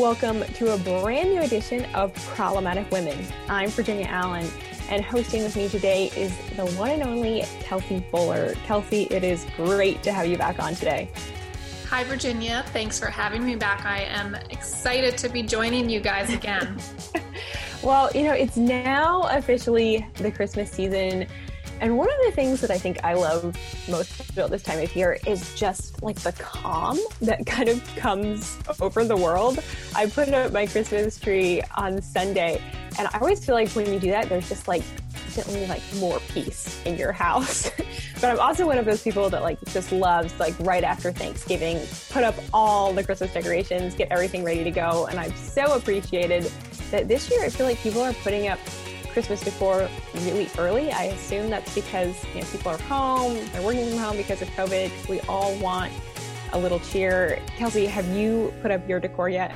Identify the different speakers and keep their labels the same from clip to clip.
Speaker 1: Welcome to a brand new edition of Problematic Women. I'm Virginia Allen, and hosting with me today is the one and only Kelsey Bolar. Kelsey, it is great to have you back on today.
Speaker 2: Hi, Virginia. Thanks for having me back. I am excited to be joining you guys again.
Speaker 1: well, you know, it's now officially the Christmas season. And one of the things that I think I love most about this time of year is just like the calm that kind of comes over the world. I put up my Christmas tree on Sunday, and I always feel like when you do that, there's just like instantly like more peace in your house. but I'm also one of those people that like just loves like right after Thanksgiving, put up all the Christmas decorations, get everything ready to go. And I've so appreciated that this year I feel like people are putting up Christmas decor really early. I assume that's because you know, people are home, they're working from home because of COVID. We all want a little cheer. Kelsey, have you put up your decor yet?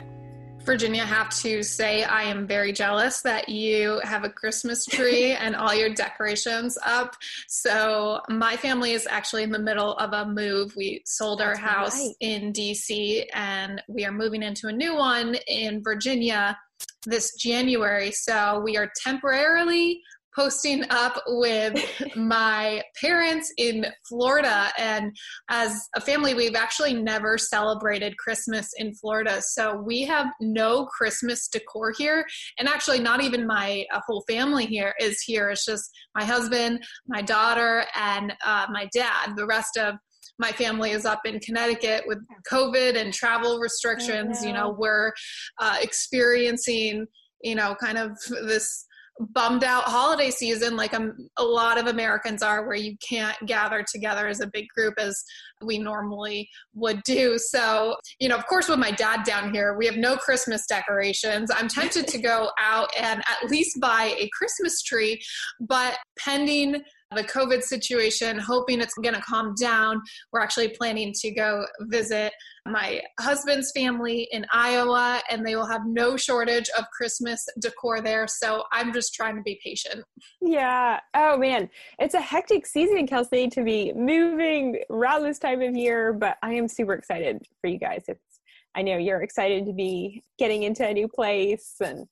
Speaker 2: Virginia, I have to say I am very jealous that you have a Christmas tree and all your decorations up. So, my family is actually in the middle of a move. We sold That's our house right. in DC and we are moving into a new one in Virginia this January. So we are temporarily posting up with my parents in Florida. And as a family, we've actually never celebrated Christmas in Florida. So we have no Christmas decor here. And actually, not even my whole family here is here. It's just my husband, my daughter, and uh, my dad. The rest of my family is up in Connecticut with COVID and travel restrictions. Know. You know, we're uh, experiencing, you know, kind of this bummed out holiday season like um, a lot of Americans are, where you can't gather together as a big group as we normally would do. So, you know, of course, with my dad down here, we have no Christmas decorations. I'm tempted to go out and at least buy a Christmas tree, but pending the COVID situation, hoping it's going to calm down. We're actually planning to go visit my husband's family in Iowa, and they will have no shortage of Christmas decor there. So I'm just trying to be patient.
Speaker 1: Yeah. Oh, man. It's a hectic season, Kelsey, to be moving around this time of year, but I am super excited for you guys. It's I know you're excited to be getting into a new place and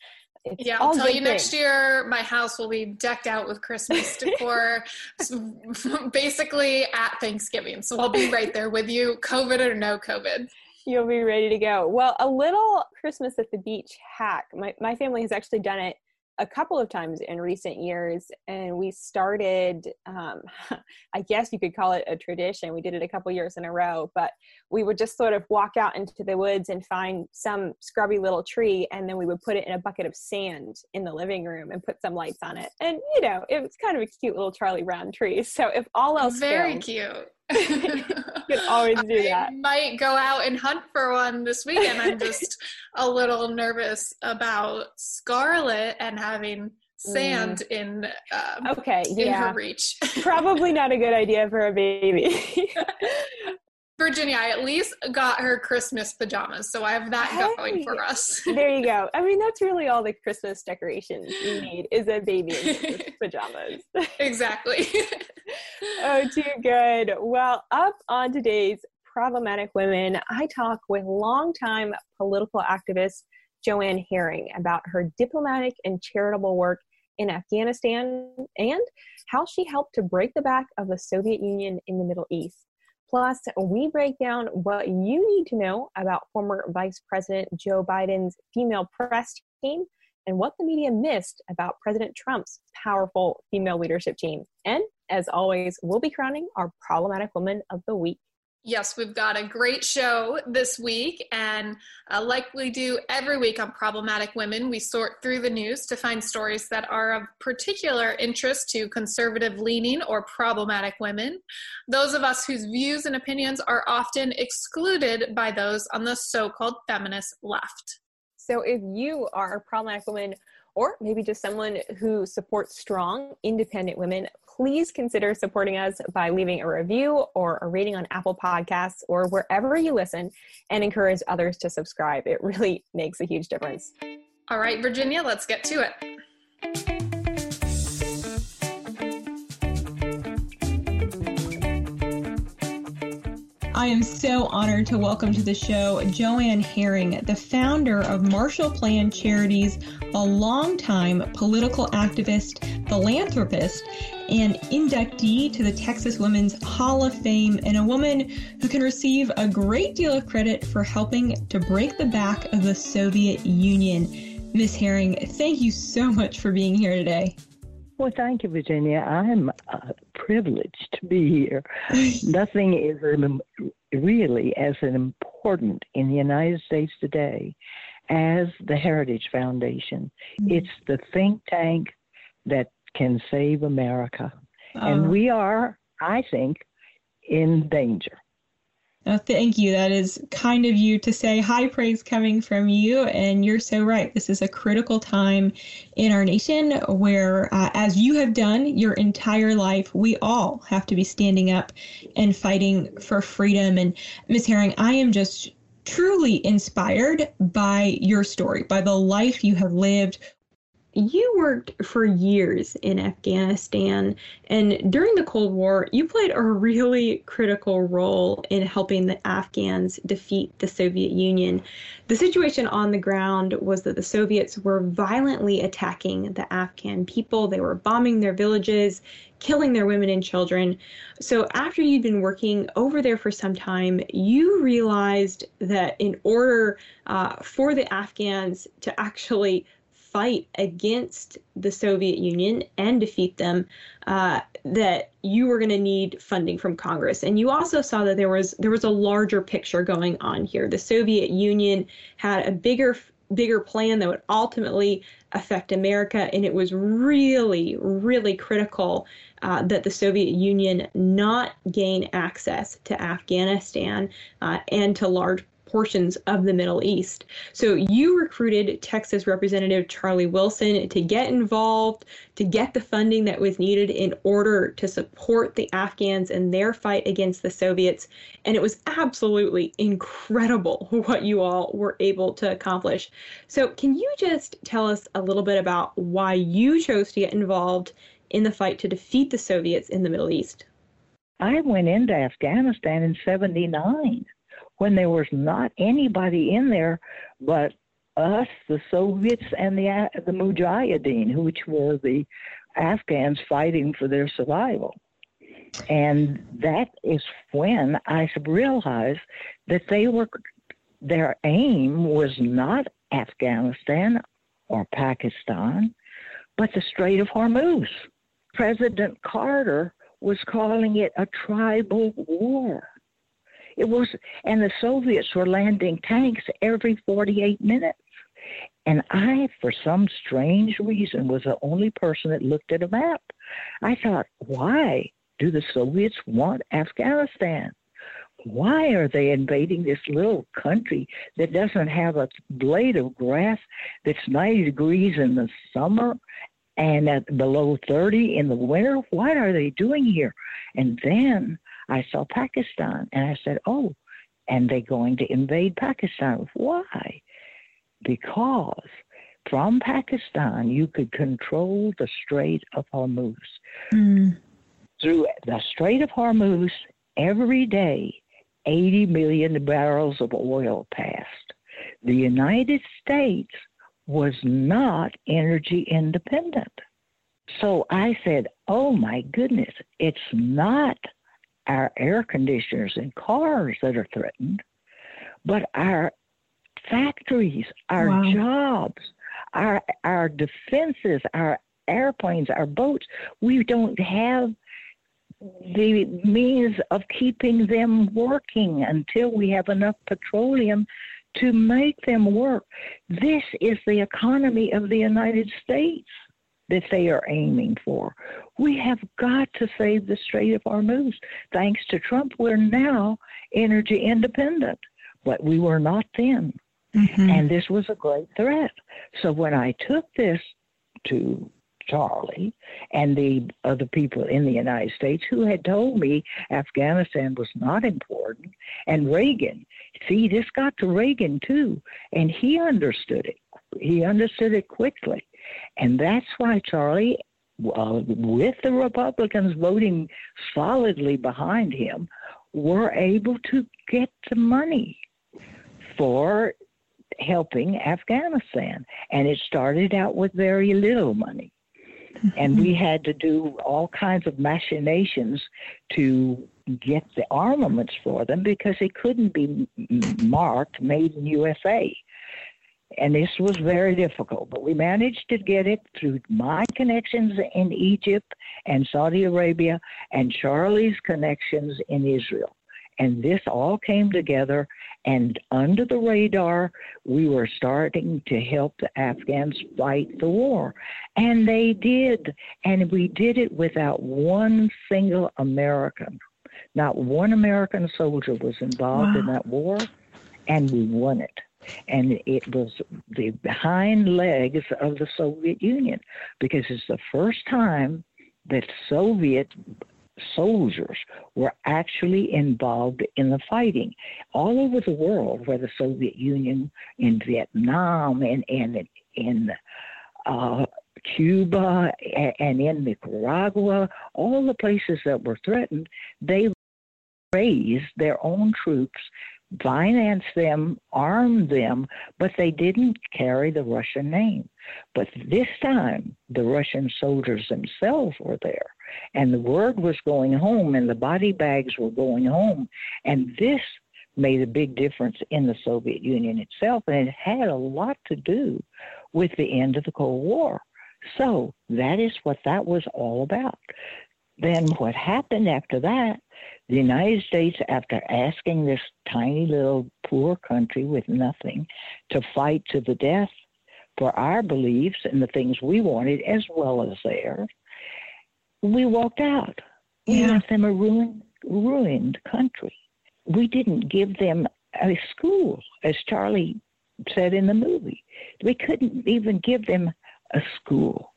Speaker 2: it's yeah, I'll tell you things. next year my house will be decked out with Christmas decor basically at Thanksgiving. So I'll be right there with you, COVID or no COVID.
Speaker 1: You'll be ready to go. Well, a little Christmas at the beach hack. My my family has actually done it a couple of times in recent years and we started um, i guess you could call it a tradition we did it a couple years in a row but we would just sort of walk out into the woods and find some scrubby little tree and then we would put it in a bucket of sand in the living room and put some lights on it. And you know it was kind of a cute little charlie brown tree. So if all else
Speaker 2: very
Speaker 1: failed,
Speaker 2: cute
Speaker 1: you can always do that. I.
Speaker 2: Might go out and hunt for one this weekend. I'm just a little nervous about Scarlet and having sand mm. in um,
Speaker 1: okay
Speaker 2: in yeah. her reach.
Speaker 1: Probably not a good idea for a baby.
Speaker 2: Virginia, I at least got her Christmas pajamas, so I have that hey, going for us.
Speaker 1: there you go. I mean, that's really all the Christmas decorations you need is a baby in pajamas.
Speaker 2: exactly.
Speaker 1: oh, too good. Well, up on today's Problematic Women, I talk with longtime political activist Joanne Herring about her diplomatic and charitable work in Afghanistan and how she helped to break the back of the Soviet Union in the Middle East. Plus, we break down what you need to know about former Vice President Joe Biden's female press team and what the media missed about President Trump's powerful female leadership team. And as always, we'll be crowning our problematic woman of the week.
Speaker 2: Yes, we've got a great show this week, and uh, like we do every week on Problematic Women, we sort through the news to find stories that are of particular interest to conservative leaning or problematic women. Those of us whose views and opinions are often excluded by those on the so called feminist left.
Speaker 1: So if you are a problematic woman, or maybe just someone who supports strong, independent women, please consider supporting us by leaving a review or a rating on Apple Podcasts or wherever you listen and encourage others to subscribe. It really makes a huge difference.
Speaker 2: All right, Virginia, let's get to it.
Speaker 3: I am so honored to welcome to the show Joanne Herring, the founder of Marshall Plan Charities, a longtime political activist, philanthropist, and inductee to the Texas Women's Hall of Fame, and a woman who can receive a great deal of credit for helping to break the back of the Soviet Union. Miss Herring, thank you so much for being here today.
Speaker 4: Well, thank you, Virginia. I'm uh, privileged to be here. Nothing is really as important in the United States today as the Heritage Foundation. Mm-hmm. It's the think tank that can save America. And uh-huh. we are, I think, in danger.
Speaker 3: Oh, thank you. That is kind of you to say high praise coming from you. And you're so right. This is a critical time in our nation where, uh, as you have done your entire life, we all have to be standing up and fighting for freedom. And Ms. Herring, I am just truly inspired by your story, by the life you have lived, you worked for years in Afghanistan, and during the Cold War, you played a really critical role in helping the Afghans defeat the Soviet Union. The situation on the ground was that the Soviets were violently attacking the Afghan people, they were bombing their villages, killing their women and children. So, after you'd been working over there for some time, you realized that in order uh, for the Afghans to actually fight against the Soviet Union and defeat them, uh, that you were going to need funding from Congress. And you also saw that there was there was a larger picture going on here. The Soviet Union had a bigger bigger plan that would ultimately affect America, and it was really really critical uh, that the Soviet Union not gain access to Afghanistan uh, and to large portions of the Middle East. So you recruited Texas Representative Charlie Wilson to get involved, to get the funding that was needed in order to support the Afghans in their fight against the Soviets. And it was absolutely incredible what you all were able to accomplish. So, can you just tell us a little bit about why you chose to get involved in the fight to defeat the Soviets in the Middle East?
Speaker 4: I went into Afghanistan in 79 when there was not anybody in there but us, the Soviets, and the uh, the Mujahideen, which were the Afghans fighting for their survival. And that is when I realized that they were their aim was not Afghanistan or Pakistan, but the Strait of Hormuz. President Carter was calling it a tribal war. It was, and the Soviets were landing tanks every 48 minutes. And I, for some strange reason, was the only person that looked at a map. I thought, why do the Soviets want Afghanistan? Why are they invading this little country that doesn't have a blade of grass that's 90 degrees in the summer and at below 30 in the winter? What are they doing here? And then I saw Pakistan and I said, oh, and they're going to invade Pakistan. Why? Because from Pakistan you could control the Strait of Hormuz. Mm. Through the Strait of Hormuz, every day, 80 million barrels of oil passed. The United States was not energy independent. So I said, oh my goodness, it's not our air conditioners and cars that are threatened, but our factories, our wow. jobs, our our defenses, our airplanes, our boats. We don't have the means of keeping them working until we have enough petroleum to make them work. This is the economy of the United States that they are aiming for. We have got to save the Strait of Hormuz. Thanks to Trump, we're now energy independent, but we were not then. Mm-hmm. And this was a great threat. So when I took this to Charlie and the other people in the United States who had told me Afghanistan was not important, and Reagan, see, this got to Reagan too, and he understood it. He understood it quickly. And that's why Charlie, uh, with the Republicans voting solidly behind him, were able to get the money for helping Afghanistan. And it started out with very little money. And we had to do all kinds of machinations to get the armaments for them because they couldn't be marked made in USA. And this was very difficult, but we managed to get it through my connections in Egypt and Saudi Arabia and Charlie's connections in Israel. And this all came together, and under the radar, we were starting to help the Afghans fight the war. And they did. And we did it without one single American. Not one American soldier was involved wow. in that war, and we won it. And it was the hind legs of the Soviet Union because it's the first time that Soviet soldiers were actually involved in the fighting all over the world, where the Soviet Union, in Vietnam, and and in uh, Cuba, and in Nicaragua, all the places that were threatened, they raised their own troops finance them, arm them, but they didn't carry the Russian name. But this time, the Russian soldiers themselves were there, and the word was going home, and the body bags were going home, and this made a big difference in the Soviet Union itself, and it had a lot to do with the end of the Cold War. So that is what that was all about. Then what happened after that the United States, after asking this tiny little poor country with nothing to fight to the death for our beliefs and the things we wanted as well as theirs, we walked out. We left them a ruined, ruined country. We didn't give them a school, as Charlie said in the movie. We couldn't even give them a school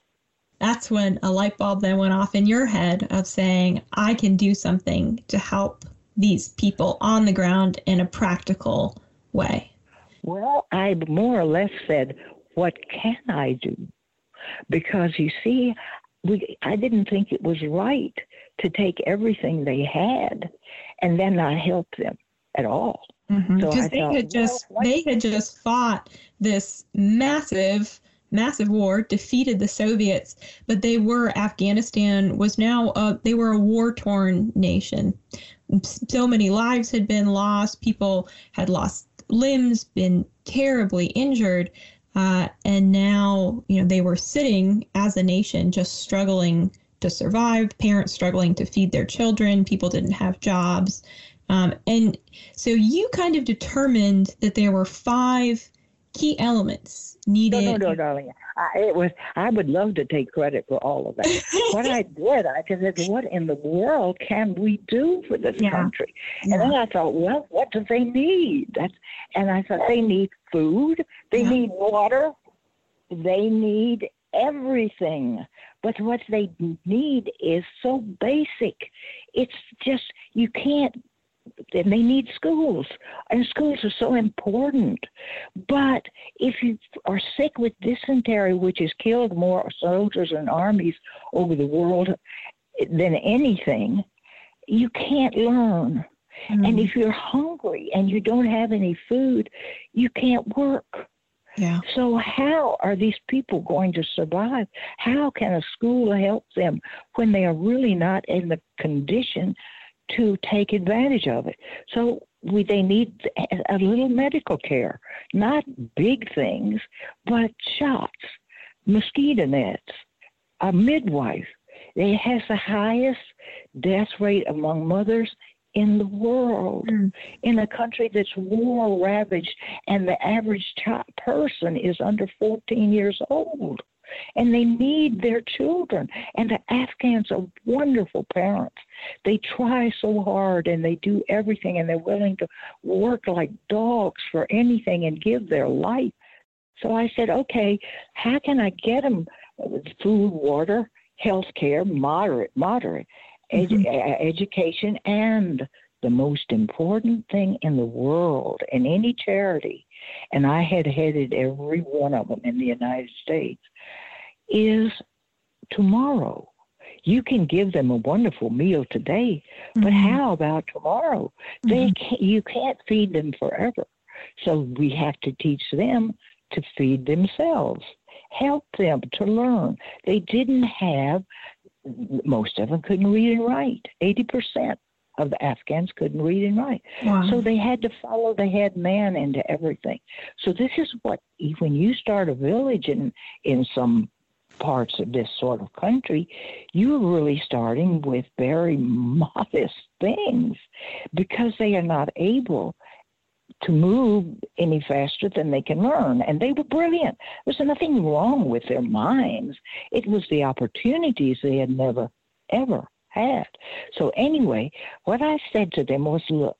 Speaker 3: that's when a light bulb then went off in your head of saying, I can do something to help these people on the ground in a practical way?
Speaker 4: Well, I more or less said, What can I do? Because you see, we, I didn't think it was right to take everything they had and then not help them at all.
Speaker 3: Mm-hmm. So they thought, had just well, they had just fought this massive massive war, defeated the Soviets, but they were Afghanistan was now uh, they were a war torn nation. So many lives had been lost. People had lost limbs, been terribly injured, uh, and now you know they were sitting as a nation just struggling to survive. Parents struggling to feed their children. People didn't have jobs. Um, and so you kind of determined that there were five key elements needed.
Speaker 4: No, no, no, darling. I, it was. I would love to take credit for all of that. what I did, I just said, "What in the world can we do for this yeah. country?" And yeah. then I thought, "Well, what do they need?" That's, and I thought they need food, they yeah. need water, they need everything. But what they need is so basic. It's just you can't and they need schools, and schools are so important. But if you are sick with dysentery, which has killed more soldiers and armies over the world than anything, you can't learn. Mm-hmm. And if you're hungry and you don't have any food, you can't work.
Speaker 3: Yeah.
Speaker 4: So how are these people going to survive? How can a school help them when they are really not in the condition to take advantage of it. So we, they need a little medical care, not big things, but shots, mosquito nets, a midwife. It has the highest death rate among mothers in the world, mm. in a country that's war ravaged, and the average child person is under 14 years old and they need their children. And the Afghans are wonderful parents. They try so hard and they do everything and they're willing to work like dogs for anything and give their life. So I said, okay, how can I get them food, water, health care, moderate, moderate mm-hmm. education, and the most important thing in the world in any charity, and I had headed every one of them in the United States, is tomorrow. You can give them a wonderful meal today, but
Speaker 3: Mhm.
Speaker 4: how about tomorrow? They
Speaker 3: Mhm.
Speaker 4: can't, you can't feed them forever. So we have to teach them to feed themselves. Help them to learn. They didn't have most of them couldn't read and write. 80% of the Afghans couldn't read and write.
Speaker 3: Wow.
Speaker 4: So they had to follow the head man into everything. So this is what when you start a village in in some parts of this sort of country, you're really starting with very modest things because they are not able to move any faster than they can learn. And they were brilliant. There's nothing wrong with their minds. It was the opportunities they had never, ever had. So, anyway, what I said to them was look,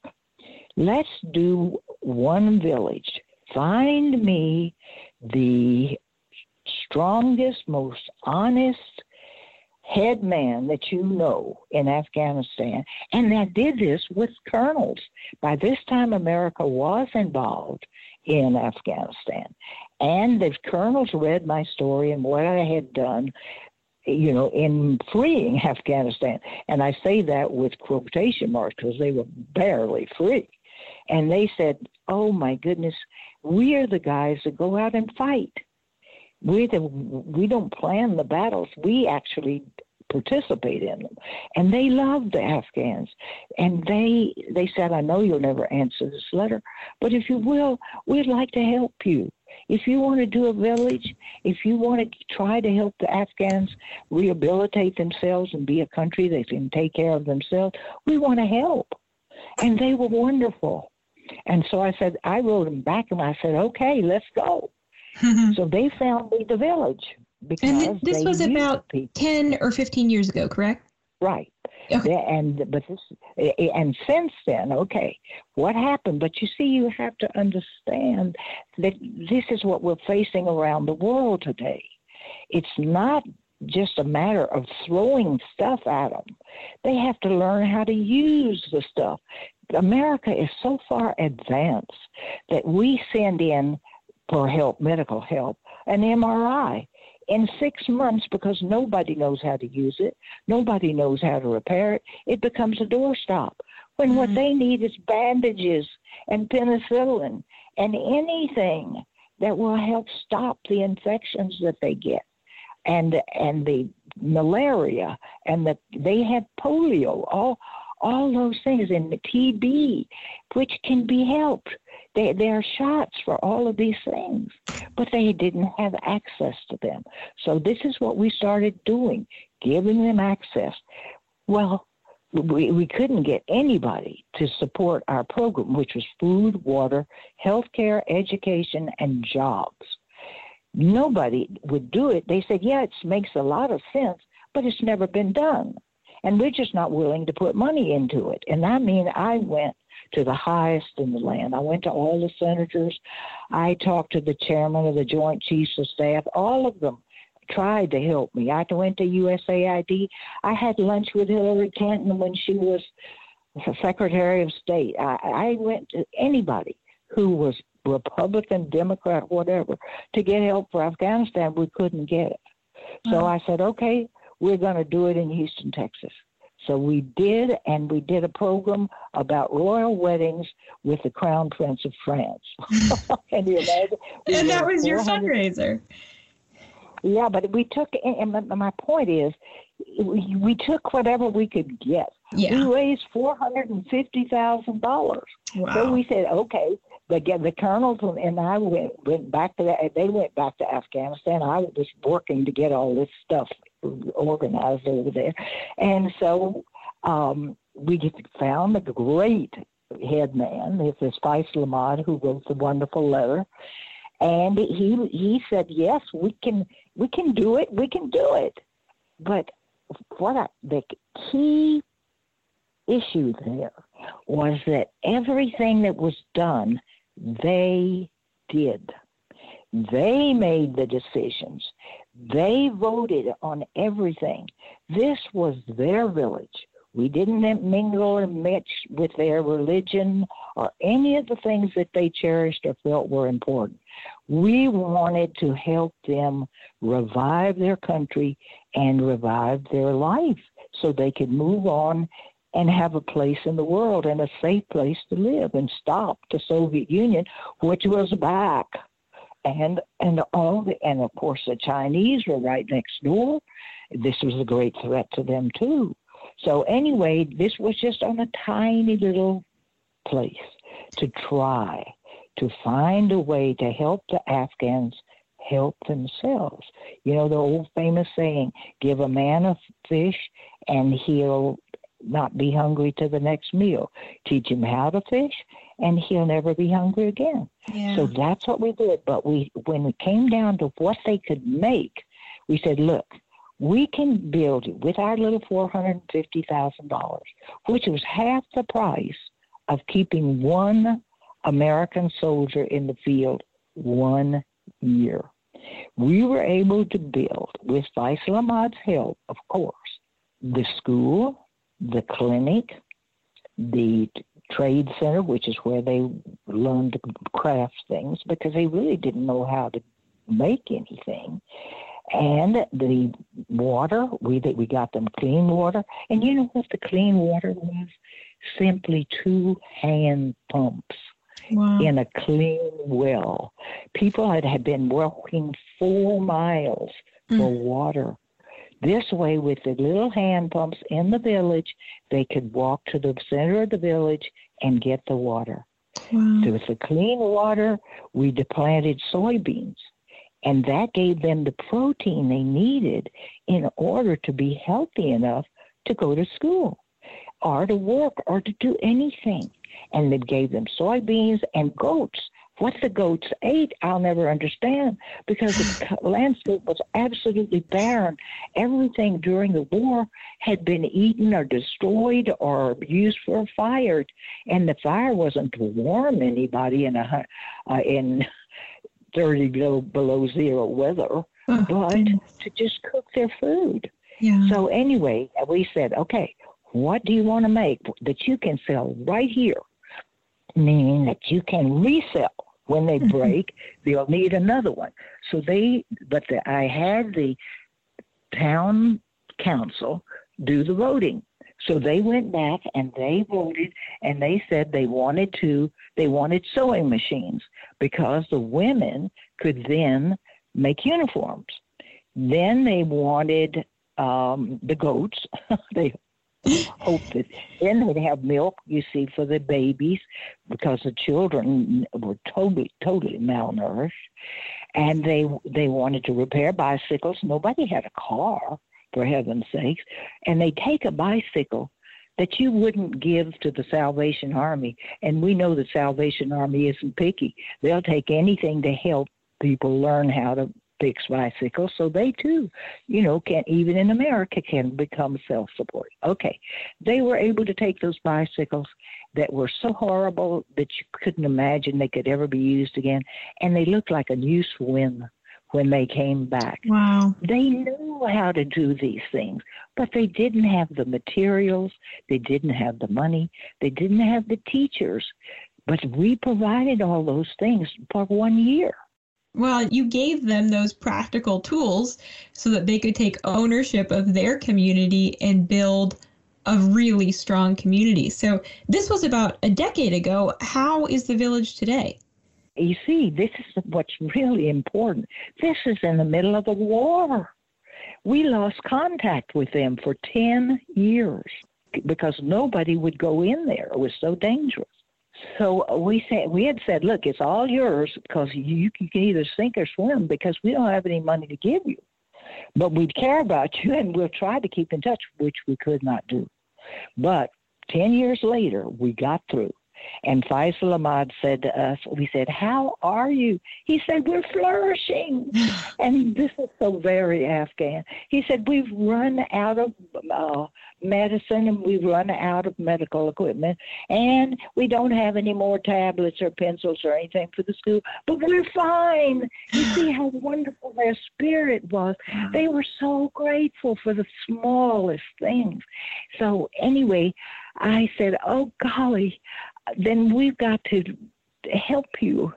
Speaker 4: let's do one village. Find me the strongest, most honest head man that you know in Afghanistan. And I did this with colonels. By this time, America was involved in Afghanistan. And the colonels read my story and what I had done, you know, in freeing Afghanistan. And I say that with quotation marks because they were barely free. And they said, oh my goodness, we are the guys that go out and fight we the, we don't plan the battles. We actually participate in them, and they loved the Afghans. And they they said, "I know you'll never answer this letter, but if you will, we'd like to help you. If you want to do a village, if you want to try to help the Afghans rehabilitate themselves and be a country that can take care of themselves, we want to help." And they were wonderful. And so I said, I wrote them back, and I said, "Okay, let's go." So they found me the village because
Speaker 3: and this
Speaker 4: they
Speaker 3: was about
Speaker 4: people.
Speaker 3: 10 or 15 years ago, correct?
Speaker 4: right.
Speaker 3: Okay.
Speaker 4: And but this eh, and since then, okay, what happened? But you see, you have to understand that this is what we're facing around the world today. It's not just a matter of throwing stuff at them. They have to learn how to use the stuff. America is so far advanced that we send in for help, medical help, an MRI in six months because nobody knows how to use it, nobody knows how to repair it. It becomes a doorstop. When what
Speaker 3: Mhm.
Speaker 4: they need is bandages and penicillin and anything that will help stop the infections that they get and and the malaria and the they have polio all all those things and the TB which can be helped they, there are shots for all of these things, but they didn't have access to them. So this is what we started doing, giving them access. Well, we, we couldn't get anybody to support our program, which was food, water, healthcare, education, and jobs. Nobody would do it. They said, yeah, it makes a lot of sense, but it's never been done. And we're just not willing to put money into it. And I mean, I went to the highest in the land. I went to all the senators. I talked to the chairman of the Joint Chiefs of Staff. All of them tried to help me. I went to USAID. I had lunch with Hillary Clinton when she was Secretary of State. I, I went to anybody who was Republican, Democrat, whatever, to get help for Afghanistan. We couldn't get it. So. I said, okay, we're going to do it in Houston, Texas. So we did, and we did a program about royal weddings with the Crown Prince of France. Can you imagine? We
Speaker 3: and that was your fundraiser.
Speaker 4: Yeah, but we took, and my- point is, we, took whatever we could get.
Speaker 3: Yeah.
Speaker 4: We raised four hundred and fifty thousand dollars.
Speaker 3: Wow.
Speaker 4: So we said, okay. The the colonels and I went went back to that. They went back to Afghanistan. I was just working to get all this stuff organized over there, and so um, we found a great head man. This Ahmad who wrote the wonderful letter, and he he said, yes, we can we can do it. We can do it. But what I, the key issue there was that everything that was done, they did. They made the decisions. They voted on everything. This was their village. We didn't mingle or mix with their religion or any of the things that they cherished or felt were important. We wanted to help them revive their country and revive their life so they could move on and have a place in the world and a safe place to live and stop the Soviet Union, which was back. And and all the and of course the Chinese were right next door. This was a great threat to them too. So anyway, this was just on a tiny little place to try to find a way to help the Afghans help themselves. You know the old famous saying, give a man a fish and he'll not be hungry to the next meal. Teach him how to fish, and he'll never be hungry again. Yeah. So that's what we did. But we, when it came down to what they could make, we said, look, we can build it with our little four hundred and fifty thousand dollars, which was half the price of keeping one American soldier in the field one year. We were able to build, with Faisal Ahmad's help, of course, the school, the clinic, the trade center, which is where they learned to craft things because they really didn't know how to make anything. And the water, we we got them clean water, and you know what the clean water was? Simply two hand pumps wow. in a clean well. People had, had been walking four miles mm. for water this way, with the little hand pumps in the village, they could walk to the center of the village and get the water. Wow. So with the clean water, we planted soybeans, and that gave them the protein they needed in order to be healthy enough to go to school or to work or to do anything. And it gave them soybeans and goats what the goats ate, I'll never understand because the landscape was absolutely barren. Everything during the war had been eaten or destroyed or used for fire, and the fire wasn't to warm anybody in a uh, in thirty below, below zero weather, oh, but goodness. to just cook their food. Yeah. So anyway, we said, okay, what do you want to make that you can sell right here? Meaning that you can resell when they break, they'll need another one. So they, but the, I had the town council do the voting. So they went back and they voted and they said they wanted to, they wanted sewing machines because the women could then make uniforms. Then they wanted um, the goats. they hope that then they'd have milk, you see, for the babies because the children were totally, totally malnourished. And they they wanted to repair bicycles. Nobody had a car, for heaven's sakes. And they take a bicycle that you wouldn't give to the Salvation Army. And we know the Salvation Army isn't picky. They'll take anything to help people learn how to fix bicycles, so they too, you know, can even in America can become self-supporting. Okay, they were able to take those bicycles that were so horrible that you couldn't imagine they could ever be used again, and they looked like a new swim when they came back.
Speaker 3: Wow.
Speaker 4: They knew how to do these things, but they didn't have the materials, they didn't have the money, they didn't have the teachers. But we provided all those things for one year.
Speaker 3: Well, you gave them those practical tools so that they could take ownership of their community and build a really strong community. So, this was about a decade ago. How is the village today?
Speaker 4: You see, this is what's really important. This is in the middle of a war. We lost contact with them for 10 years because nobody would go in there. It was so dangerous. So we said we had said, look, it's all yours because you, you can either sink or swim because we don't have any money to give you, but we'd care about you and we'll try to keep in touch, which we could not do. But ten years later, we got through. And Faisal Ahmad said to us, we said, How are you? He said, We're flourishing. and this is so very Afghan. He said, We've run out of uh, medicine and we've run out of medical equipment and we don't have any more tablets or pencils or anything for the school, but we're fine. You see how wonderful their spirit was. They were so grateful for the smallest things. So, anyway, I said, Oh, golly, then we've got to help you.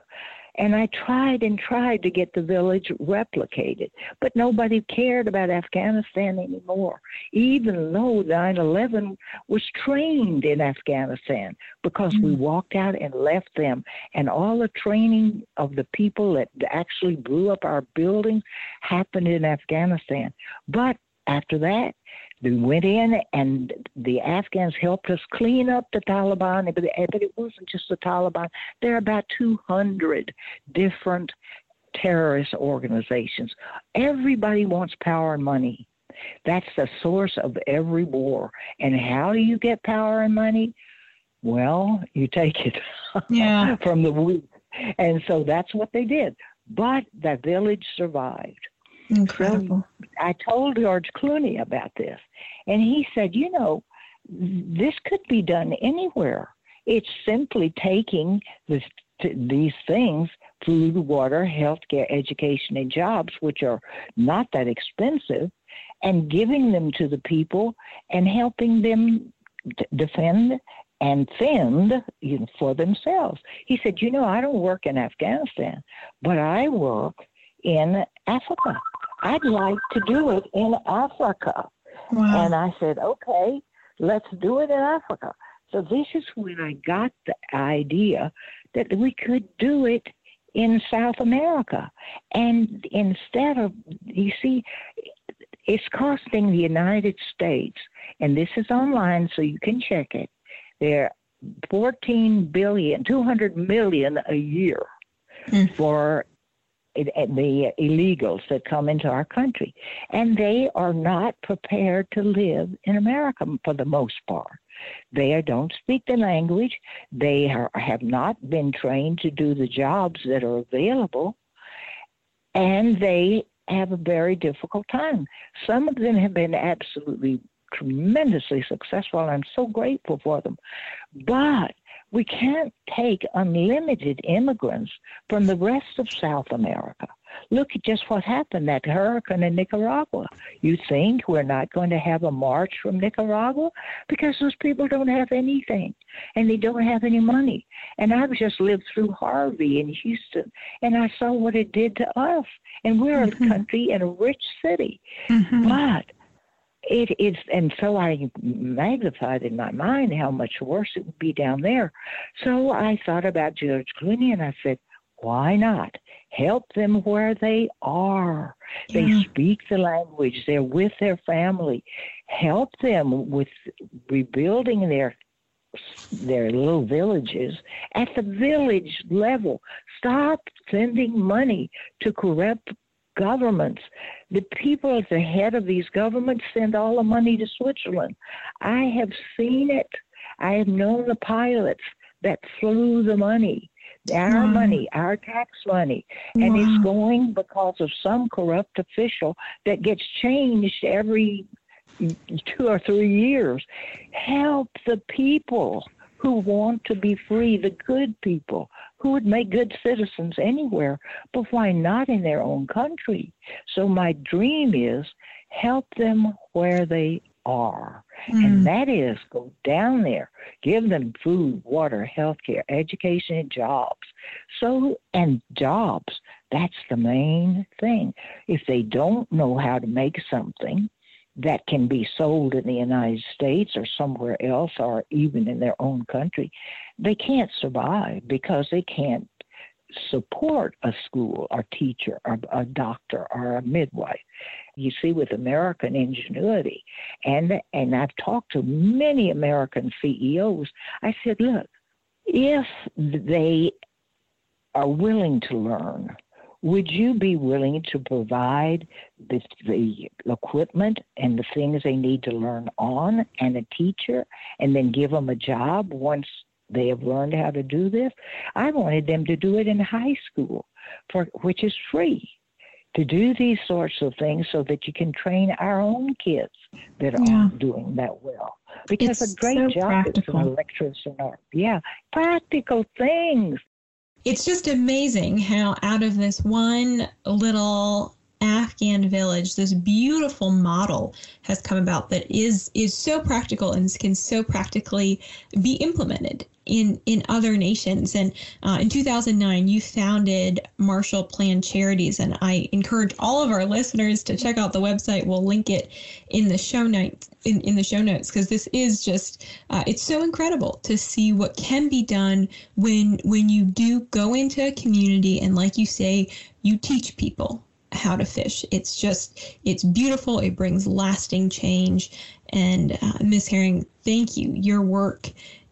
Speaker 4: And I tried and tried to get the village replicated, but nobody cared about Afghanistan anymore, even though 9 11 was trained in Afghanistan because mm-hmm. we walked out and left them. And all the training of the people that actually blew up our buildings happened in Afghanistan. But after that, we went in and the Afghans helped us clean up the Taliban, but, it wasn't just the Taliban. There are about 200 different terrorist organizations. Everybody wants power and money. That's the source of every war. And how do you get power and money? Well, you take it yeah. from the weak. And so that's what they did. But that village survived.
Speaker 3: Incredible.
Speaker 4: I told George Clooney about this, and he said, you know, this could be done anywhere. It's simply taking this, these things food, water, healthcare, education, and jobs, which are not that expensive, and giving them to the people and helping them d- defend and fend you know, for themselves. He said, You know, I don't work in Afghanistan, but I work in Africa. I'd like to do it in Africa. Wow. And I said, okay, let's do it in Africa. So this is when I got the idea that we could do it in South America. And instead of, you see, it's costing the United States, and this is online so you can check it, they're 14 billion, 200 million a year mm. for the illegals that come into our country. And they are not prepared to live in America for the most part. They don't speak the language. They are, have not been trained to do the jobs that are available. And they have a very difficult time. Some of them have been absolutely tremendously successful, and I'm so grateful for them. But we can't take unlimited immigrants from the rest of South America. Look at just what happened, that hurricane in Nicaragua. You think we're not going to have a march from Nicaragua? Because those people don't have anything and they don't have any money. And I've just lived through Harvey in Houston and I saw what it did to us. And we're mm-hmm. a country and a rich city. Mm-hmm. But it is, and so I magnified in my mind how much worse it would be down there. So I thought about George Clooney and I said, why not help them where they are? Yeah. They speak the language, they're with their family. Help them with rebuilding their their little villages at the village level. Stop sending money to corrupt governments. The people at the head of these governments send all the money to Switzerland. I have seen it. I have known the pilots that flew the money, our mm. money, our tax money, and wow. it's going because of some corrupt official that gets changed every two or three years. Help the people who want to be free, the good people who would make good citizens anywhere, but why not in their own country? So my dream is help them where they are. Mm. And that is go down there, give them food, water, health care, education, and jobs. So, and jobs, that's the main thing. If they don't know how to make something, that can be sold in the United States or somewhere else or even in their own country, they can't survive because they can't support a school or teacher or a doctor or a midwife. You see, with American ingenuity, and and I've talked to many American CEOs. I said, look, if they are willing to learn, would you be willing to provide the, the equipment and the things they need to learn on and a teacher and then give them a job once they have learned how to do this. I wanted them to do it in high school, for which is free to do these sorts of things so that you can train our own kids that yeah. aren't doing that well. Because it's a great so job practical. as an electrician or yeah, practical things.
Speaker 3: It's just amazing how out of this one little Afghan village, this beautiful model has come about that is is so practical and can so practically be implemented in in other nations. And uh, in 2009, you founded Marshall Plan Charities, and I encourage all of our listeners to check out the website. We'll link it in the show notes in, in the show notes because this is just uh, it's so incredible to see what can be done when when you do go into a community and like you say you teach people how to fish. It's just, it's beautiful. It brings lasting change. And uh, Miss Herring, thank you. Your work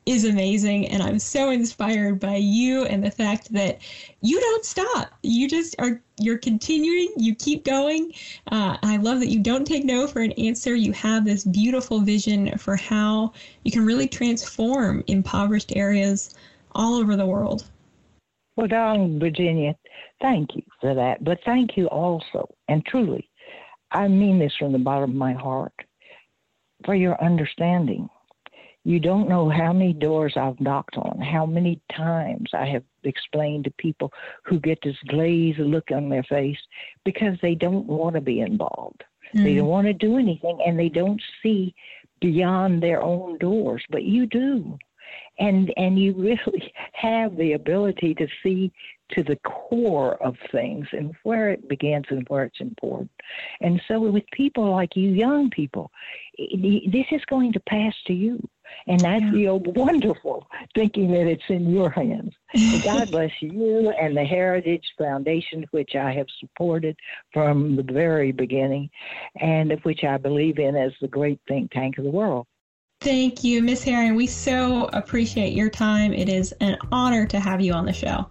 Speaker 3: is amazing. And I'm so inspired by you and the fact that you don't stop. You just are, you're continuing, you keep going. Uh, I love that you don't take no for an answer. You have this beautiful vision for how you can really transform impoverished areas all over the world.
Speaker 4: Well, darling Virginia, thank you for that. But thank you also, and truly, I mean this from the bottom of my heart, for your understanding. You don't know how many doors I've knocked on, how many times I have explained to people who get this glazed look on their face because they don't want to be involved. Mm-hmm. They don't want to do anything and they don't see beyond their own doors, but you do and and you really have the ability to see to the core of things and where it begins and where it's important. And so, with people like you, young people, this is going to pass to you. And that's yeah. the wonderful thinking that it's in your hands. God bless you and the Heritage Foundation, which I have supported from the very beginning and of which I believe in as the great think tank of the world.
Speaker 3: Thank you, Miss Herring. We so appreciate your time. It is an honor to have you on the show.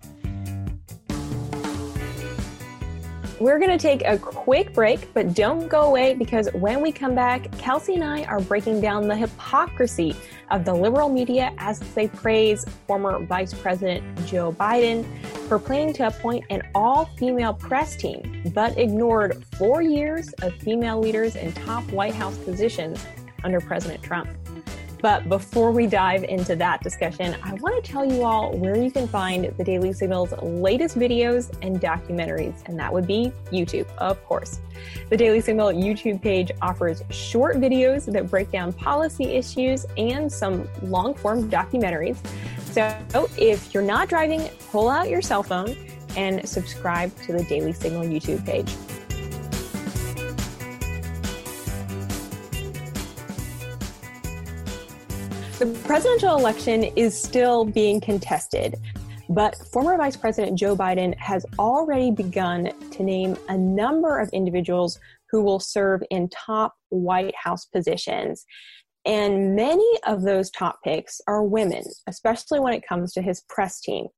Speaker 1: We're going to take a quick break, but don't go away because when we come back, Kelsey and I are breaking down the hypocrisy of the liberal media as they praise former Vice President Joe Biden for planning to appoint an all female press team, but ignored four years of female leaders in top White House positions under President Trump. But before we dive into that discussion, I want to tell you all where you can find the Daily Signal's latest videos and documentaries, and that would be YouTube, of course. The Daily Signal YouTube page offers short videos that break down policy issues and some long form documentaries. So if you're not driving, pull out your cell phone and subscribe to the Daily Signal YouTube page. The presidential election is still being contested, but former Vice President Joe Biden has already begun to name a number of individuals who will serve in top White House positions. And many of those top picks are women, especially when it comes to his press team.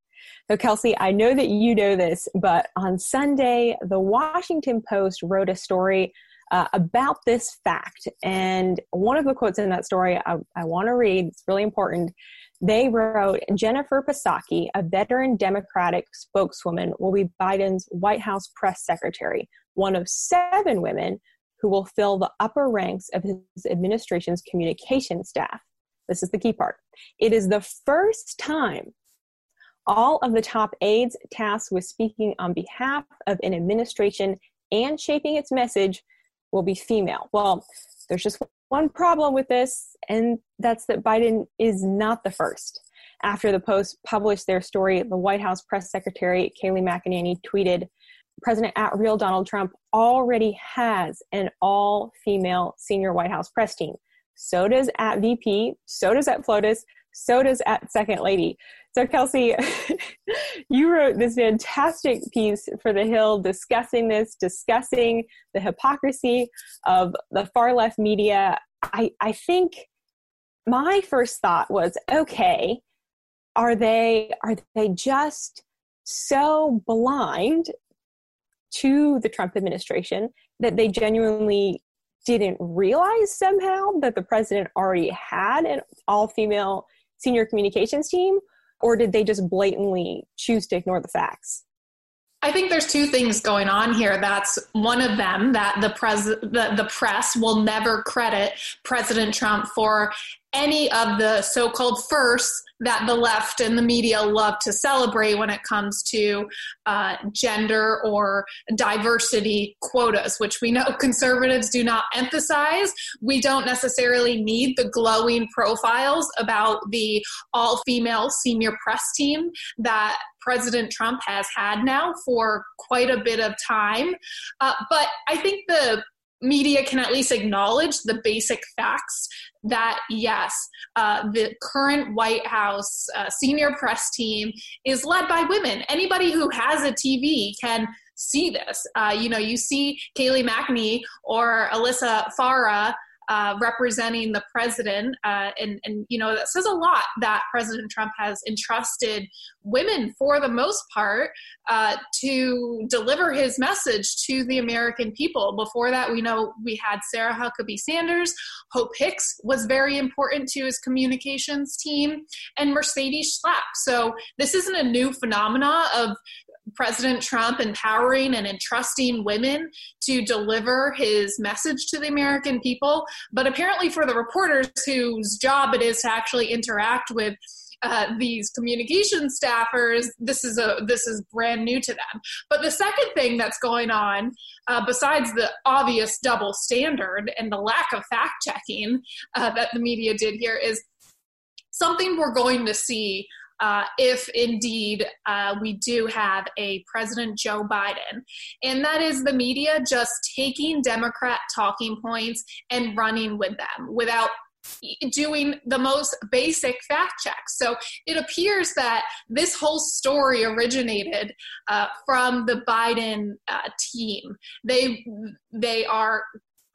Speaker 1: So, Kelsey, I know that you know this, but on Sunday, the Washington Post wrote a story uh, about this fact. And one of the quotes in that story I, I want to read, it's really important. They wrote Jennifer Psaki, a veteran Democratic spokeswoman, will be Biden's White House press secretary, one of seven women who will fill the upper ranks of his administration's communication staff. This is the key part. It is the first time all of the top aides tasked with speaking on behalf of an administration and shaping its message will be female. Well, there's just one problem with this, and that's that Biden is not the first. After the Post published their story, the White House press secretary, Kayleigh McEnany, tweeted President at real Donald Trump already has an all female senior White House press team. So does at VP, so does at FLOTUS, so does at Second Lady. So, Kelsey, you wrote this fantastic piece for The Hill discussing this, discussing the hypocrisy of the far left media. I, I think my first thought was okay, are they, are they just so blind to the Trump administration that they genuinely didn't realize somehow that the president already had an all female senior communications team, or did they just blatantly choose to ignore the facts?
Speaker 2: I think there's two things going on here. That's one of them that the pres the, the press will never credit President Trump for any of the so-called firsts that the left and the media love to celebrate when it comes to uh, gender or diversity quotas, which we know conservatives do not emphasize. We don't necessarily need the glowing profiles about the all female senior press team that President Trump has had now for quite a bit of time. Uh, but I think the media can at least acknowledge the basic facts that yes, uh, the current White House uh, senior press team is led by women. Anybody who has a TV can see this. Uh, you know, you see Kayleigh McEnany or Alyssa Farah uh, representing the president. Uh, and, and, you know, that says a lot that President Trump has entrusted women, for the most part, uh, to deliver his message to the American people. Before that, we know we had Sarah Huckabee Sanders. Hope Hicks was very important to his communications team, and Mercedes Schlapp. So this isn't a new phenomena of President Trump empowering and entrusting women to deliver his message to the American people. But apparently, for the reporters whose job it is to actually interact with uh, these communication staffers, this is a this is brand new to them. But the second thing that's going on, uh, besides the obvious double standard and the lack of fact checking uh, that the media did here, is something we're going to see uh, if indeed uh, we do have a President Joe Biden. And that is the media just taking Democrat talking points and running with them without doing the most basic fact checks. So it appears that this whole story originated uh, from the Biden uh, team. They they are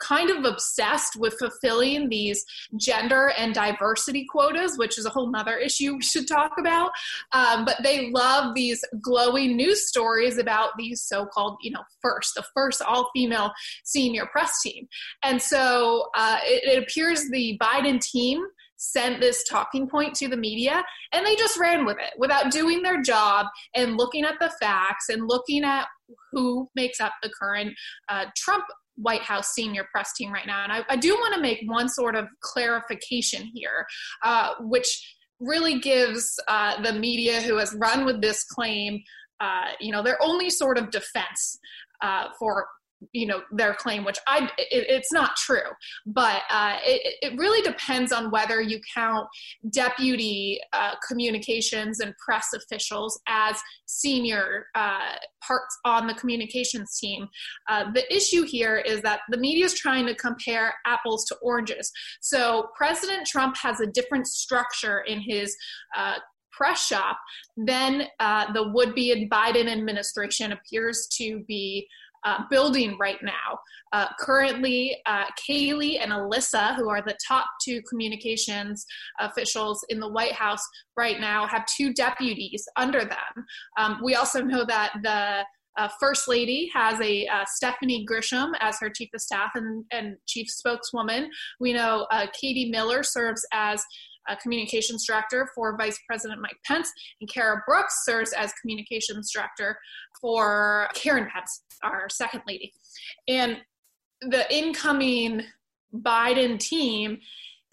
Speaker 2: kind of obsessed with fulfilling these gender and diversity quotas, which is a whole nother issue we should talk about. Um, but they love these glowing news stories about these so-called, you know, first, the first all-female senior press team. And so uh, it, it appears the Biden team sent this talking point to the media and they just ran with it without doing their job and looking at the facts and looking at who makes up the current uh, Trump White House senior press team right now. And I, I do want to make one sort of clarification here, uh, which really gives uh, the media who has run with this claim, uh, you know, their only sort of defense uh, for you know their claim which i it, it's not true. But uh, it, it really depends on whether you count deputy uh, communications and press officials as senior uh, parts on the communications team. Uh, the issue here is that the media is trying to compare apples to oranges. So president trump has a different structure in his uh, press shop than uh, the would-be Biden administration appears to be uh, building right now. Uh, currently, uh, Kayleigh and Alyssa, who are the top two communications officials in the White House right now, have two deputies under them. Um, we also know that the uh, First Lady has a uh, Stephanie Grisham as her chief of staff and, and chief spokeswoman. We know uh, Katie Miller serves as a communications director for Vice President Mike Pence, and Kara Brooks serves as communications director for Karen Pence, our second lady. And the incoming Biden team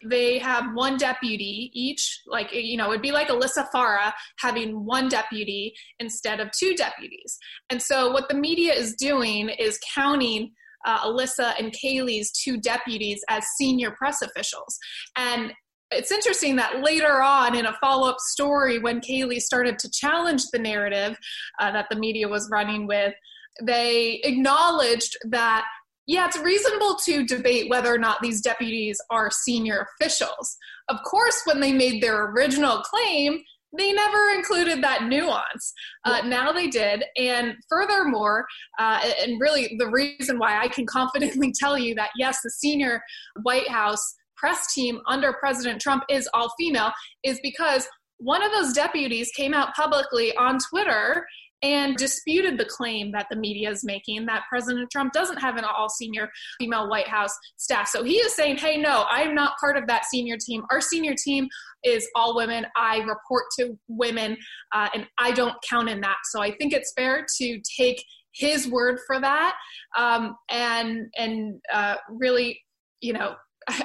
Speaker 2: they have one deputy each like you know it'd be like alyssa farah having one deputy instead of two deputies and so what the media is doing is counting uh, alyssa and kayleigh's two deputies as senior press officials and it's interesting that later on in a follow-up story when kayleigh started to challenge the narrative uh, that the media was running with they acknowledged that yeah, it's reasonable to debate whether or not these deputies are senior officials. Of course, when they made their original claim, they never included that nuance. Uh, now they did. And furthermore, uh, and really the reason why I can confidently tell you that yes, the senior White House press team under President Trump is all female is because one of those deputies came out publicly on Twitter and disputed the claim that the media is making that President Trump doesn't have an all senior female White House staff. So he is saying, hey, no, I'm not part of that senior team. Our senior team is all women. I report to women, uh, and I don't count in that. So I think it's fair to take his word for that um, and and uh, really you know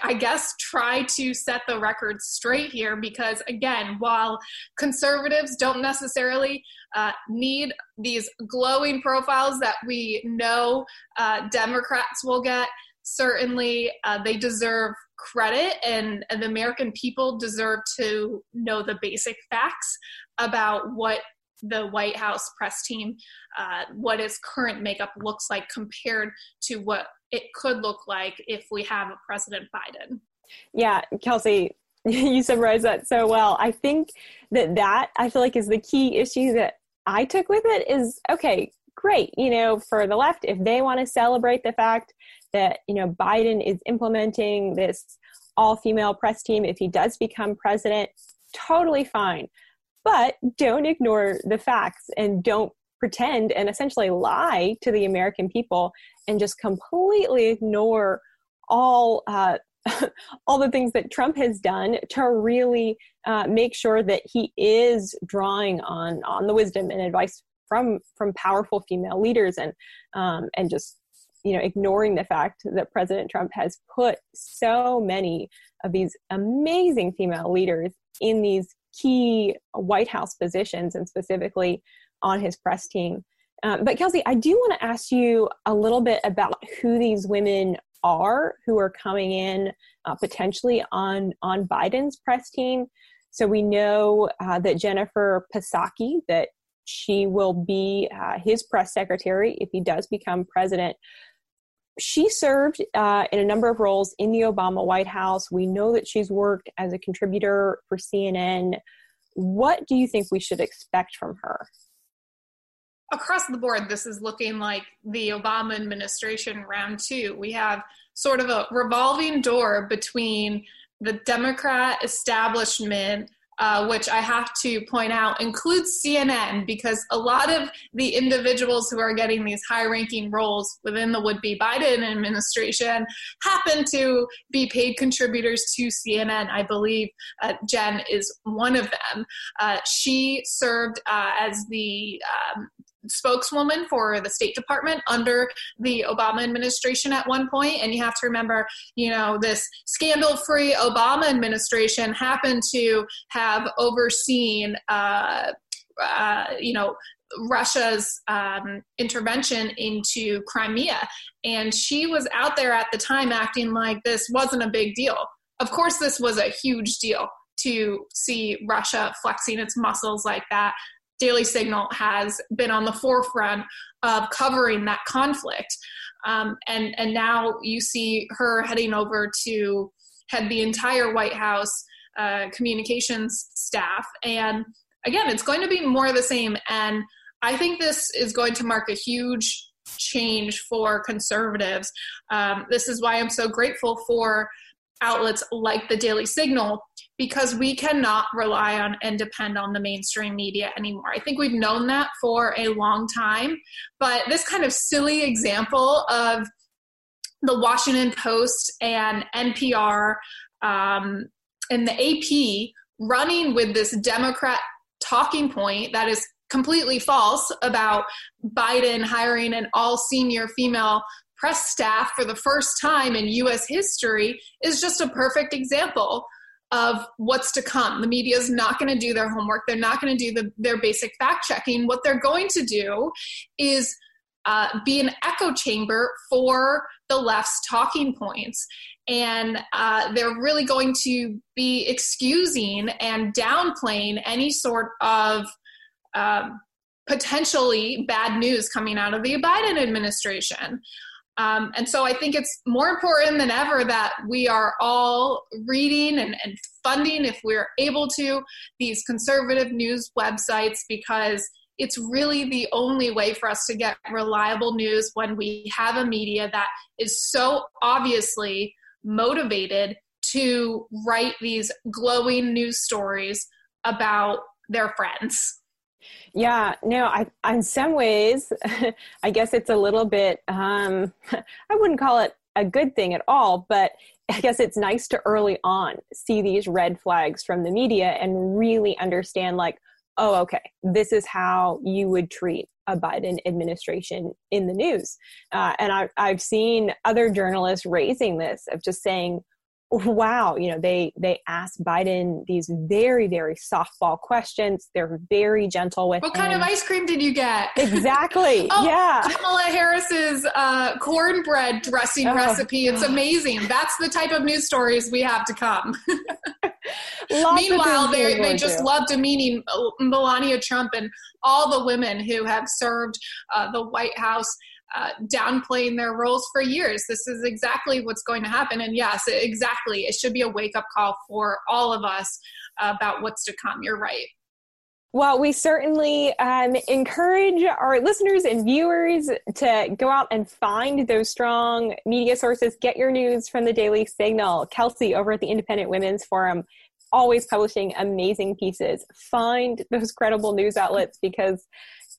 Speaker 2: I guess try to set the record straight here because, again, while conservatives don't necessarily uh, need these glowing profiles that we know uh, Democrats will get, certainly uh, they deserve credit and, and the American people deserve to know the basic facts about what the White House press team, uh, what its current makeup looks like compared to what it could look like if we have a President Biden.
Speaker 1: Yeah, Kelsey, you summarized that so well. I think that that I feel like is the key issue that I took with it is okay, great. You know, for the left, if they want to celebrate the fact that, you know, Biden is implementing this all female press team if he does become president, totally fine. But don't ignore the facts and don't pretend and essentially lie to the American people and just completely ignore all uh, all the things that Trump has done to really uh, make sure that he is drawing on on the wisdom and advice from from powerful female leaders and um, and just you know ignoring the fact that President Trump has put so many of these amazing female leaders in these key White House positions and specifically on his press team. Um, but Kelsey, I do want to ask you a little bit about who these women are who are coming in uh, potentially on on Biden's press team. So we know uh, that Jennifer Psaki that she will be uh, his press secretary if he does become president. She served uh, in a number of roles in the Obama White House. We know that she's worked as a contributor for CNN. What do you think we should expect from her?
Speaker 2: Across the board, this is looking like the Obama administration round two. We have sort of a revolving door between the Democrat establishment, uh, which I have to point out includes CNN, because a lot of the individuals who are getting these high ranking roles within the would be Biden administration happen to be paid contributors to CNN. I believe uh, Jen is one of them. Uh, she served uh, as the um, spokeswoman for the State Department under the Obama administration at one point. And you have to remember, you know, this scandal free Obama administration happened to have overseen, uh, uh, you know, Russia's um, intervention into Crimea. And she was out there at the time acting like this wasn't a big deal. Of course, this was a huge deal to see Russia flexing its muscles like that Daily Signal has been on the forefront of covering that conflict. Um, and, and now you see her heading over to head the entire White House uh, communications staff. And again, it's going to be more of the same. And I think this is going to mark a huge change for conservatives. Um, this is why I'm so grateful for outlets like the Daily Signal because we cannot rely on and depend on the mainstream media anymore. I think we've known that for a long time, but this kind of silly example of the Washington Post and NPR um, and the AP running with this Democrat talking point that is completely false about Biden hiring an all senior female press staff for the first time in US history is just a perfect example of what's to come. The media is not going to do their homework. They're not going to do the, their basic fact checking. What they're going to do is uh, be an echo chamber for the left's talking points. And uh, they're really going to be excusing and downplaying any sort of um, potentially bad news coming out of the Biden administration. Um, and so I think it's more important than ever that we are all reading and, and funding, if we're able to, these conservative news websites because it's really the only way for us to get reliable news when we have a media that is so obviously motivated to write these glowing news stories about their friends.
Speaker 1: Yeah, no, I, in some ways, I guess it's a little bit, um, I wouldn't call it a good thing at all, but I guess it's nice to early on see these red flags from the media and really understand, like, oh, okay, this is how you would treat a Biden administration in the news. Uh, and I've, I've seen other journalists raising this of just saying, wow you know they they ask biden these very very softball questions. They're very gentle with
Speaker 2: what
Speaker 1: him.
Speaker 2: kind of ice cream did you get?
Speaker 1: Exactly oh, yeah.
Speaker 2: Kamala harris's uh, cornbread dressing oh, recipe. It's amazing. That's the type of news stories we have to come. Meanwhile they, they just love demeaning uh, melania trump and all the women who have served uh, the white house uh, downplaying their roles for years. This is exactly what's going to happen. And yes, exactly. It should be a wake up call for all of us about what's to come. You're right.
Speaker 1: Well, we certainly um, encourage our listeners and viewers to go out and find those strong media sources. Get your news from the Daily Signal. Kelsey over at the Independent Women's Forum, always publishing amazing pieces. Find those credible news outlets because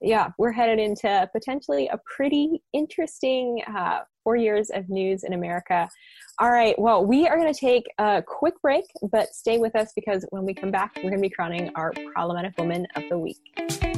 Speaker 1: yeah, we're headed into potentially a pretty interesting uh, four years of news in America. All right, well, we are going to take a quick break, but stay with us because when we come back, we're going to be crowning our Problematic Woman of the Week.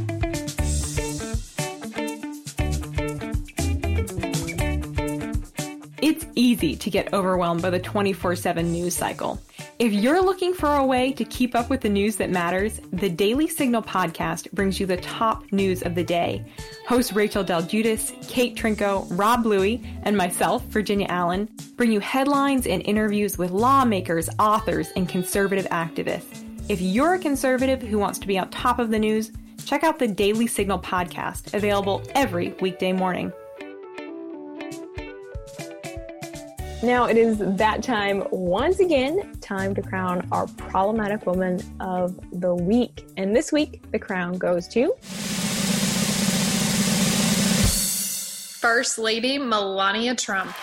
Speaker 3: It's easy to get overwhelmed by the 24 7 news cycle. If you're looking for a way to keep up with the news that matters, the Daily Signal podcast brings you the top news of the day. Hosts Rachel Del Guidice, Kate Trinko, Rob Bluey, and myself, Virginia Allen, bring you headlines and interviews with lawmakers, authors, and conservative activists. If you're a conservative who wants to be on top of the news, check out the Daily Signal podcast, available every weekday morning.
Speaker 1: Now it is that time once again, time to crown our problematic woman of the week. And this week, the crown goes to
Speaker 2: First Lady Melania Trump.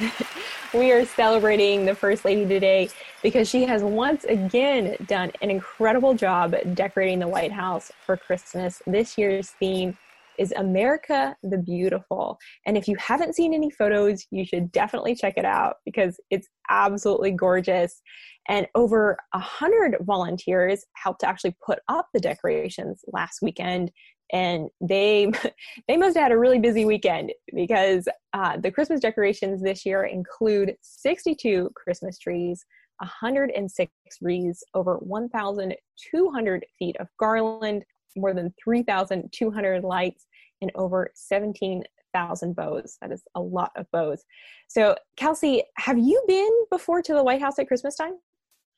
Speaker 1: we are celebrating the First Lady today because she has once again done an incredible job decorating the White House for Christmas. This year's theme is America the Beautiful. And if you haven't seen any photos, you should definitely check it out because it's absolutely gorgeous. And over a hundred volunteers helped to actually put up the decorations last weekend. And they they must have had a really busy weekend because uh, the Christmas decorations this year include 62 Christmas trees, 106 wreaths, over 1,200 feet of garland, more than 3,200 lights and over 17,000 bows. That is a lot of bows. So, Kelsey, have you been before to the White House at Christmas time?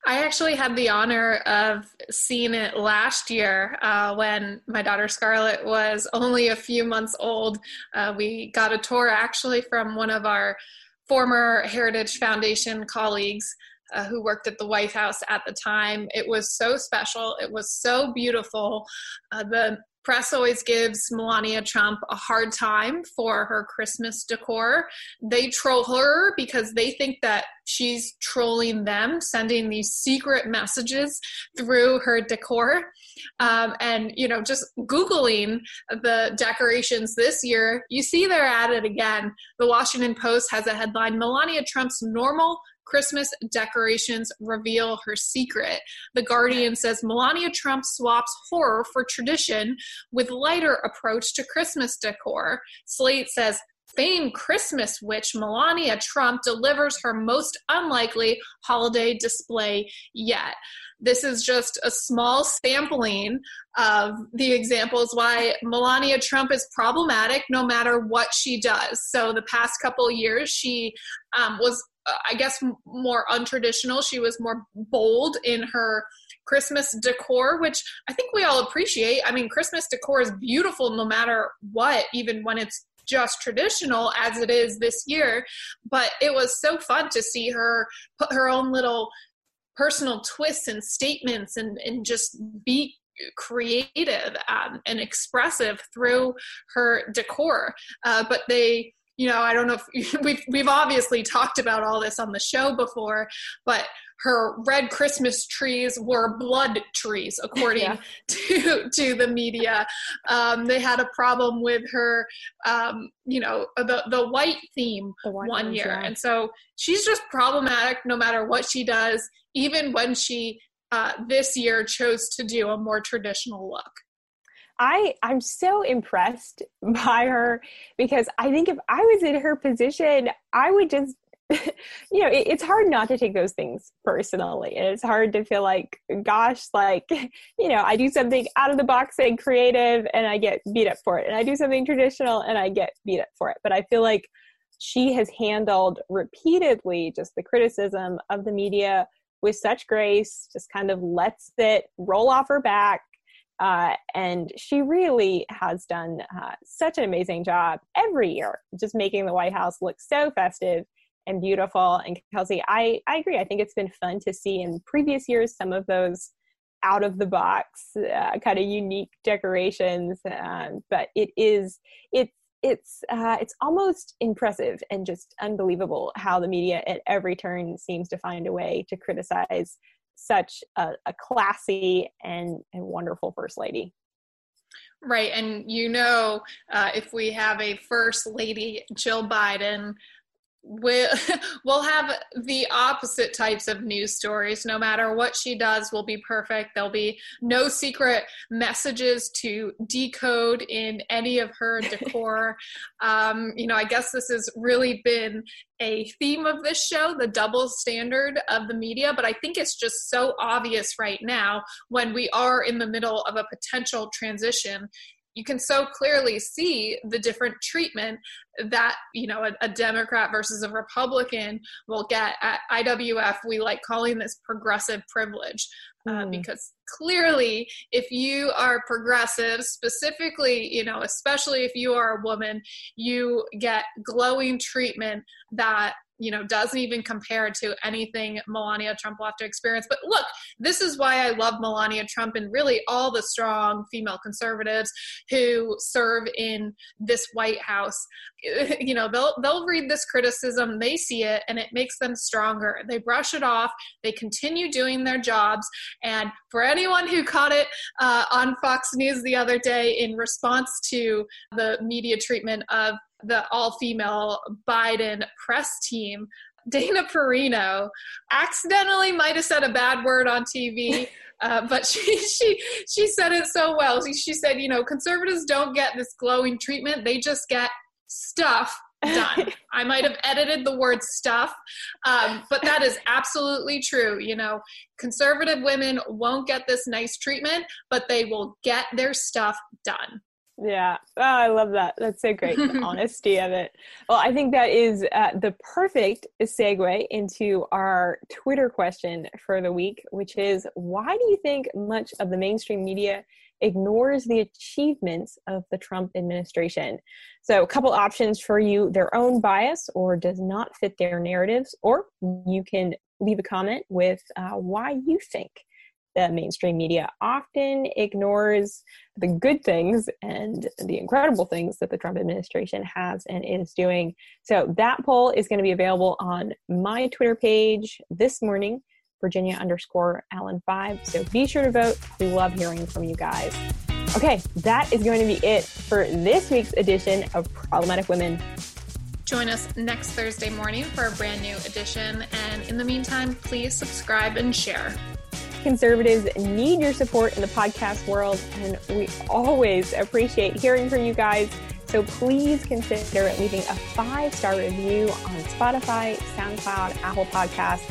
Speaker 2: I actually had the honor of seeing it last year uh, when my daughter Scarlett was only a few months old. Uh, we got a tour actually from one of our former Heritage Foundation colleagues uh, who worked at the White House at the time. It was so special. It was so beautiful. Uh, the press always gives Melania Trump a hard time for her Christmas decor. They troll her because they think that she's trolling them, sending these secret messages through her decor. Um, and, you know, just Googling the decorations this year, you see they're at it again. The Washington Post has a headline Melania Trump's normal Christmas decorations reveal her secret. The Guardian says Melania Trump swaps horror for tradition with lighter approach to Christmas decor. Slate says famed Christmas witch Melania Trump delivers her most unlikely holiday display yet. This is just a small sampling of the examples why Melania Trump is problematic no matter what she does. So, the past couple years, she um, was I guess, more untraditional. She was more bold in her Christmas decor, which I think we all appreciate. I mean, Christmas decor is beautiful no matter what, even when it's just traditional as it is this year. But it was so fun to see her put her own little personal twists and statements and, and just be creative um, and expressive through her decor. Uh, but they you know, I don't know if we've we've obviously talked about all this on the show before, but her red Christmas trees were blood trees, according yeah. to to the media. Um, they had a problem with her, um, you know, the the white theme the white one ones, year, yeah. and so she's just problematic no matter what she does, even when she uh, this year chose to do a more traditional look.
Speaker 1: I I'm so impressed by her because I think if I was in her position, I would just you know, it, it's hard not to take those things personally. And it's hard to feel like, gosh, like, you know, I do something out of the box and creative and I get beat up for it. And I do something traditional and I get beat up for it. But I feel like she has handled repeatedly just the criticism of the media with such grace, just kind of lets it roll off her back. Uh, and she really has done uh, such an amazing job every year, just making the White House look so festive and beautiful. And Kelsey, I, I agree. I think it's been fun to see in previous years some of those out of the box uh, kind of unique decorations. Um, but it is it's it's uh, it's almost impressive and just unbelievable how the media at every turn seems to find a way to criticize such a, a classy and, and wonderful first lady.
Speaker 2: Right. And you know, uh, if we have a first lady, Jill Biden, we'll, we'll have the opposite types of news stories. No matter what she does, will be perfect. There'll be no secret messages to decode in any of her decor. um, you know, I guess this has really been a theme of this show the double standard of the media but i think it's just so obvious right now when we are in the middle of a potential transition you can so clearly see the different treatment that you know a, a, democrat versus a republican will get at iwf we like calling this progressive privilege uh, mm. because clearly if you are progressive specifically you know especially if you are a woman you get glowing treatment that you know doesn't even compare to anything Melania Trump will have to experience. But look, this is why I love Melania Trump and really all the strong female conservatives who serve in this White House. You know, they'll they'll read this criticism, they see it, and it makes them stronger. They brush it off. They continue doing their jobs. And for anyone who caught it uh, on Fox News the other day in response to the media treatment of the all female Biden press team, Dana Perino accidentally might have said a bad word on TV. Uh, but she she she said it so well. She, she said, you know, conservatives don't get this glowing treatment; they just get stuff done. I might have edited the word stuff, um, but that is absolutely true. You know, conservative women won't get this nice treatment, but they will get their stuff done.
Speaker 1: Yeah. Oh, I love that. That's so great. The honesty of it. Well, I think that is uh, the perfect segue into our Twitter question for the week, which is why do you think much of the mainstream media ignores the achievements of the Trump administration? So, a couple options for you their own bias or does not fit their narratives, or you can leave a comment with uh, why you think the mainstream media often ignores the good things and the incredible things that the Trump administration has and is doing. So that poll is going to be available on my Twitter page this morning, Virginia underscore Allen five. So be sure to vote. We love hearing from you guys. Okay, that is going to be it for this week's edition of Problematic Women.
Speaker 2: Join us next Thursday morning for a brand new edition. And in the meantime, please subscribe and share.
Speaker 1: Conservatives need your support in the podcast world, and we always appreciate hearing from you guys. So please consider leaving a five star review on Spotify, SoundCloud, Apple Podcasts,